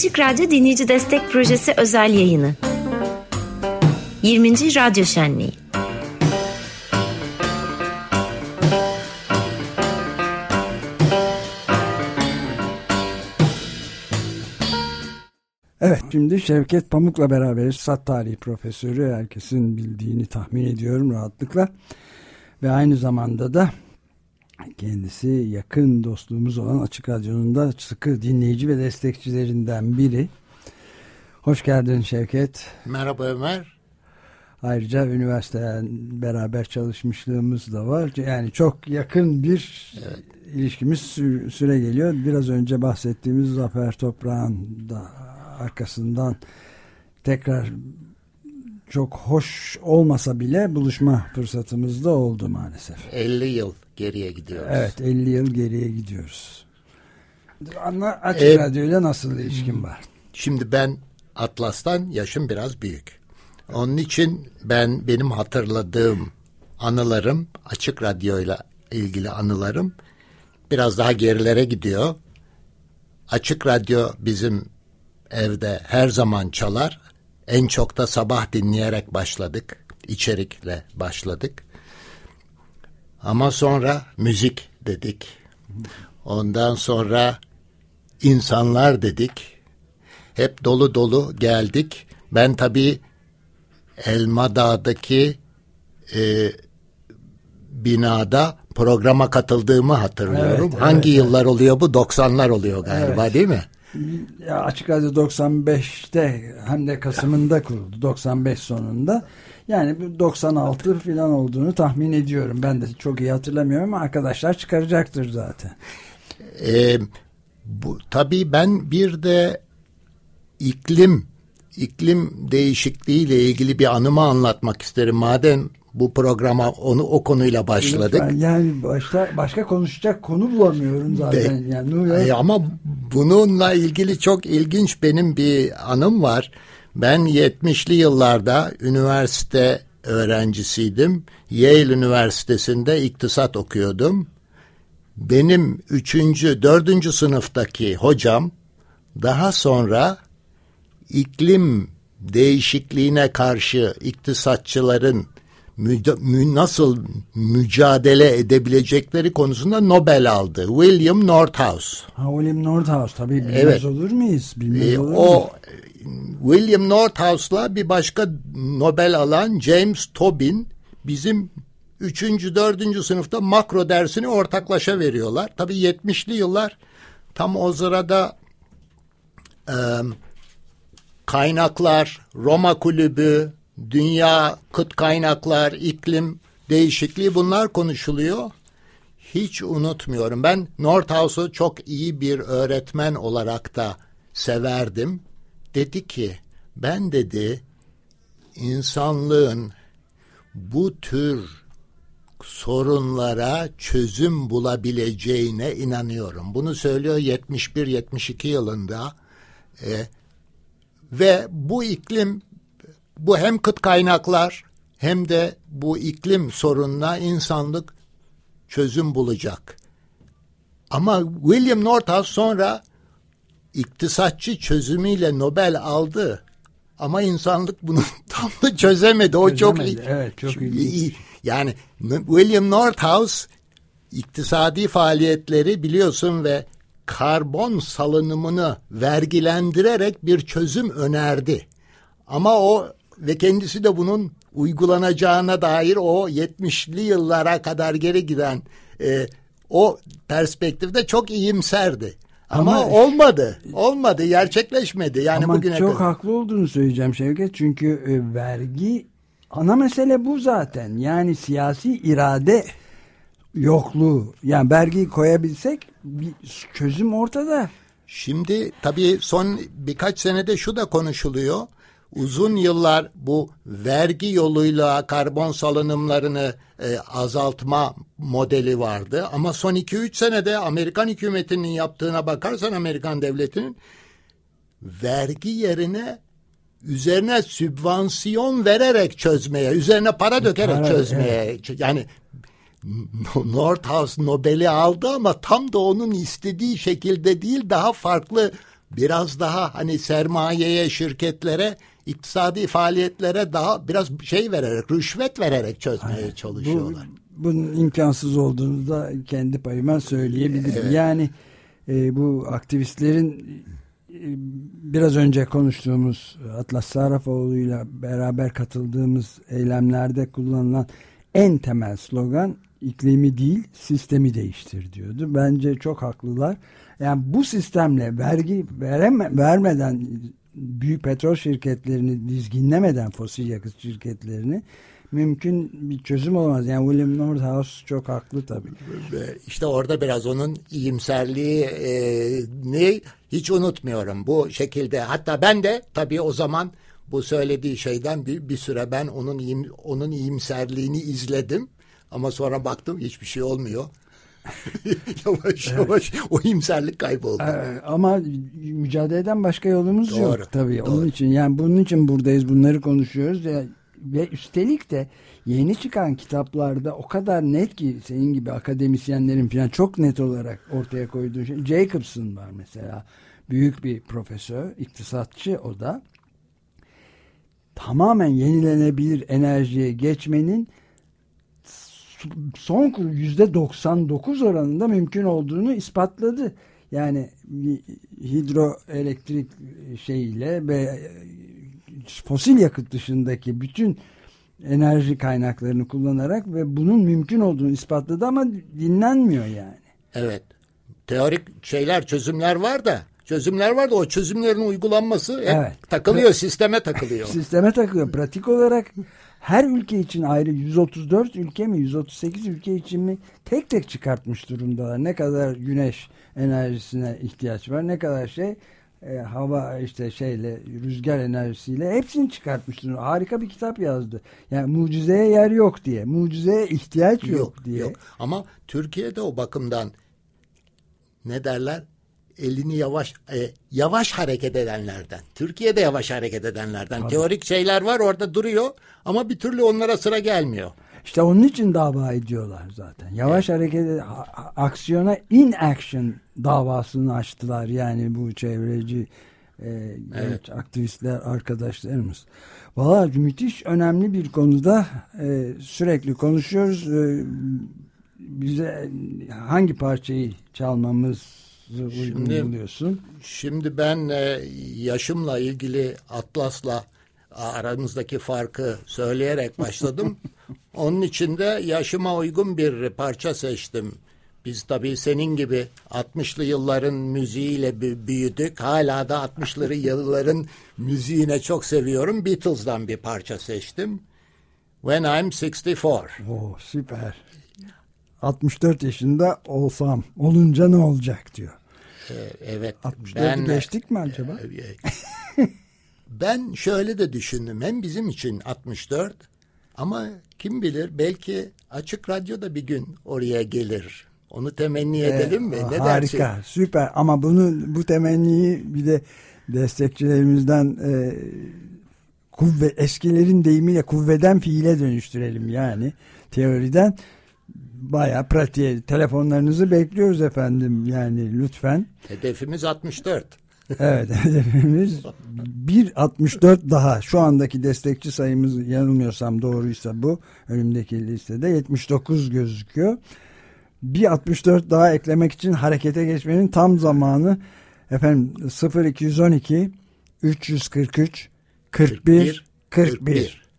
Açık Radyo Dinleyici Destek Projesi özel yayını. 20. Radyo Şenliği. Evet şimdi Şevket Pamuk'la beraber Sat Tarihi Profesörü herkesin bildiğini tahmin ediyorum rahatlıkla. Ve aynı zamanda da kendisi yakın dostluğumuz olan Açık Radyo'nun da sıkı dinleyici ve destekçilerinden biri. Hoş geldin Şevket. Merhaba Ömer. Ayrıca üniversiteden beraber çalışmışlığımız da var. Yani çok yakın bir evet. ilişkimiz süre geliyor. Biraz önce bahsettiğimiz Zafer Toprağ'ın da arkasından tekrar çok hoş olmasa bile buluşma fırsatımız da oldu maalesef. 50 yıl geriye gidiyoruz. Evet 50 yıl geriye gidiyoruz. Anla Açık ee, Radyo'yla nasıl ilişkin var? Şimdi ben Atlas'tan yaşım biraz büyük. Onun için ben benim hatırladığım anılarım Açık Radyo'yla ilgili anılarım biraz daha gerilere gidiyor. Açık Radyo bizim evde her zaman çalar. En çok da sabah dinleyerek başladık. İçerikle başladık. Ama sonra müzik dedik. Ondan sonra insanlar dedik. Hep dolu dolu geldik. Ben tabii Elma Dağ'daki e, binada programa katıldığımı hatırlıyorum. Evet, Hangi evet, yıllar oluyor bu? 90'lar oluyor galiba evet. değil mi? Ya açık radyo 95'te hem de Kasım'ında kuruldu. 95 sonunda. Yani 96 falan olduğunu tahmin ediyorum. Ben de çok iyi hatırlamıyorum ama arkadaşlar çıkaracaktır zaten. Ee, bu, tabii ben bir de iklim iklim değişikliğiyle ilgili bir anımı anlatmak isterim. Madem bu programa onu o konuyla başladık. Lütfen, yani başta başka konuşacak konu bulamıyorum zaten. De, yani. E, ama bununla ilgili çok ilginç benim bir anım var. Ben 70'li yıllarda üniversite öğrencisiydim. Yale Üniversitesi'nde iktisat okuyordum. Benim üçüncü, dördüncü sınıftaki hocam daha sonra iklim değişikliğine karşı iktisatçıların mü, nasıl mücadele edebilecekleri konusunda Nobel aldı. William Nordhaus. Ha, William Nordhaus tabii bilmez evet. olur muyuz? Bilmez ee, olur o William Nordhaus'la bir başka Nobel alan James Tobin bizim üçüncü, dördüncü sınıfta makro dersini ortaklaşa veriyorlar. Tabii 70'li yıllar tam o sırada e, kaynaklar, Roma kulübü, dünya, kıt kaynaklar, iklim değişikliği bunlar konuşuluyor. Hiç unutmuyorum. Ben Nordhaus'u çok iyi bir öğretmen olarak da severdim. Dedi ki ben dedi insanlığın bu tür sorunlara çözüm bulabileceğine inanıyorum. Bunu söylüyor 71-72 yılında. E, ve bu iklim bu hem kıt kaynaklar hem de bu iklim sorununa insanlık çözüm bulacak. Ama William Nordhaus sonra iktisatçı çözümüyle Nobel aldı. Ama insanlık bunu tam da çözemedi. O çözemedi. çok evet, çok iyi. Yani William Nordhaus iktisadi faaliyetleri biliyorsun ve karbon salınımını vergilendirerek bir çözüm önerdi. Ama o ve kendisi de bunun uygulanacağına dair o 70'li yıllara kadar geri giden e, o perspektifte çok iyimserdi. Ama, ama olmadı. Olmadı. Gerçekleşmedi. Yani ama bugüne çok kadar. haklı olduğunu söyleyeceğim Şevket. Çünkü e, vergi ana mesele bu zaten. Yani siyasi irade yokluğu. Yani vergi koyabilsek bir çözüm ortada. Şimdi tabii son birkaç senede şu da konuşuluyor uzun yıllar bu vergi yoluyla karbon salınımlarını e, azaltma modeli vardı. Ama son 2-3 senede Amerikan hükümetinin yaptığına bakarsan Amerikan devletinin vergi yerine üzerine sübvansiyon vererek çözmeye, üzerine para dökerek para, çözmeye. Evet. Yani Nordhaus Nobel'i aldı ama tam da onun istediği şekilde değil daha farklı biraz daha hani sermayeye, şirketlere, iktisadi faaliyetlere daha biraz şey vererek, rüşvet vererek çözmeye çalışıyorlar. Bu, bunun imkansız olduğunu da kendi payıma söyleyebilirim. Evet. Yani e, bu aktivistlerin e, biraz önce konuştuğumuz Atlas Sarafoğlu'yla beraber katıldığımız eylemlerde kullanılan en temel slogan iklimi değil sistemi değiştir diyordu. Bence çok haklılar. Yani bu sistemle vergi vereme, vermeden büyük petrol şirketlerini dizginlemeden fosil yakıt şirketlerini mümkün bir çözüm olmaz. Yani William Nordhaus çok haklı tabii. İşte orada biraz onun iyimserliği e, ne hiç unutmuyorum bu şekilde. Hatta ben de tabii o zaman bu söylediği şeyden bir, bir süre ben onun onun iyimserliğini izledim. Ama sonra baktım hiçbir şey olmuyor. yavaş yavaş o imserlik kayboldu. Ee, ama mücadeleden başka yolumuz doğru, yok tabii. Doğru. Onun için yani bunun için buradayız. Bunları konuşuyoruz ya ve üstelik de yeni çıkan kitaplarda o kadar net ki senin gibi akademisyenlerin falan çok net olarak ortaya koyduğu şey. Jacobson var mesela. Büyük bir profesör, iktisatçı o da. Tamamen yenilenebilir enerjiye geçmenin son yüzde 99 oranında mümkün olduğunu ispatladı. Yani hidroelektrik şeyiyle ve fosil yakıt dışındaki bütün enerji kaynaklarını kullanarak ve bunun mümkün olduğunu ispatladı ama dinlenmiyor yani. Evet. Teorik şeyler, çözümler var da çözümler var da o çözümlerin uygulanması evet. takılıyor, sisteme takılıyor. sisteme takılıyor. Pratik olarak her ülke için ayrı 134 ülke mi 138 ülke için mi tek tek çıkartmış durumdalar. Ne kadar güneş enerjisine ihtiyaç var ne kadar şey e, hava işte şeyle rüzgar enerjisiyle hepsini çıkartmış durumda. Harika bir kitap yazdı. Yani mucizeye yer yok diye. Mucizeye ihtiyaç yok, yok diye. Yok. Ama Türkiye'de o bakımdan ne derler? Elini yavaş e, yavaş hareket edenlerden. Türkiye'de yavaş hareket edenlerden. Tabii. Teorik şeyler var orada duruyor ama bir türlü onlara sıra gelmiyor. İşte onun için dava ediyorlar zaten. Yavaş evet. hareket aksiyona in action davasını açtılar yani bu çevreci e, evet. aktivistler arkadaşlarımız. Valla müthiş önemli bir konuda e, sürekli konuşuyoruz. E, bize hangi parçayı çalmamız şimdi, buluyorsun? Şimdi ben e, yaşımla ilgili Atlas'la aramızdaki farkı söyleyerek başladım. Onun için de yaşıma uygun bir parça seçtim. Biz tabii senin gibi 60'lı yılların müziğiyle büyüdük. Hala da 60'lı yılların müziğine çok seviyorum. Beatles'dan bir parça seçtim. When I'm 64. Oh, süper. 64 yaşında olsam olunca ne olacak diyor. Ee, evet. 64'ü geçtik mi acaba? E, e, ben şöyle de düşündüm. Hem bizim için 64 ama kim bilir belki açık radyo da bir gün oraya gelir. Onu temenni edelim mi? Ne harika, dersin? süper. Ama bunu bu temenniyi bir de destekçilerimizden e, kuvve, eskilerin deyimiyle kuvveden fiile dönüştürelim yani teoriden bayağı pratiğe telefonlarınızı bekliyoruz efendim yani lütfen. Hedefimiz 64. evet hedefimiz 1.64 daha şu andaki destekçi sayımız yanılmıyorsam doğruysa bu önümdeki listede 79 gözüküyor. Bir 64 daha eklemek için harekete geçmenin tam zamanı efendim 0212 343 41 41, 41.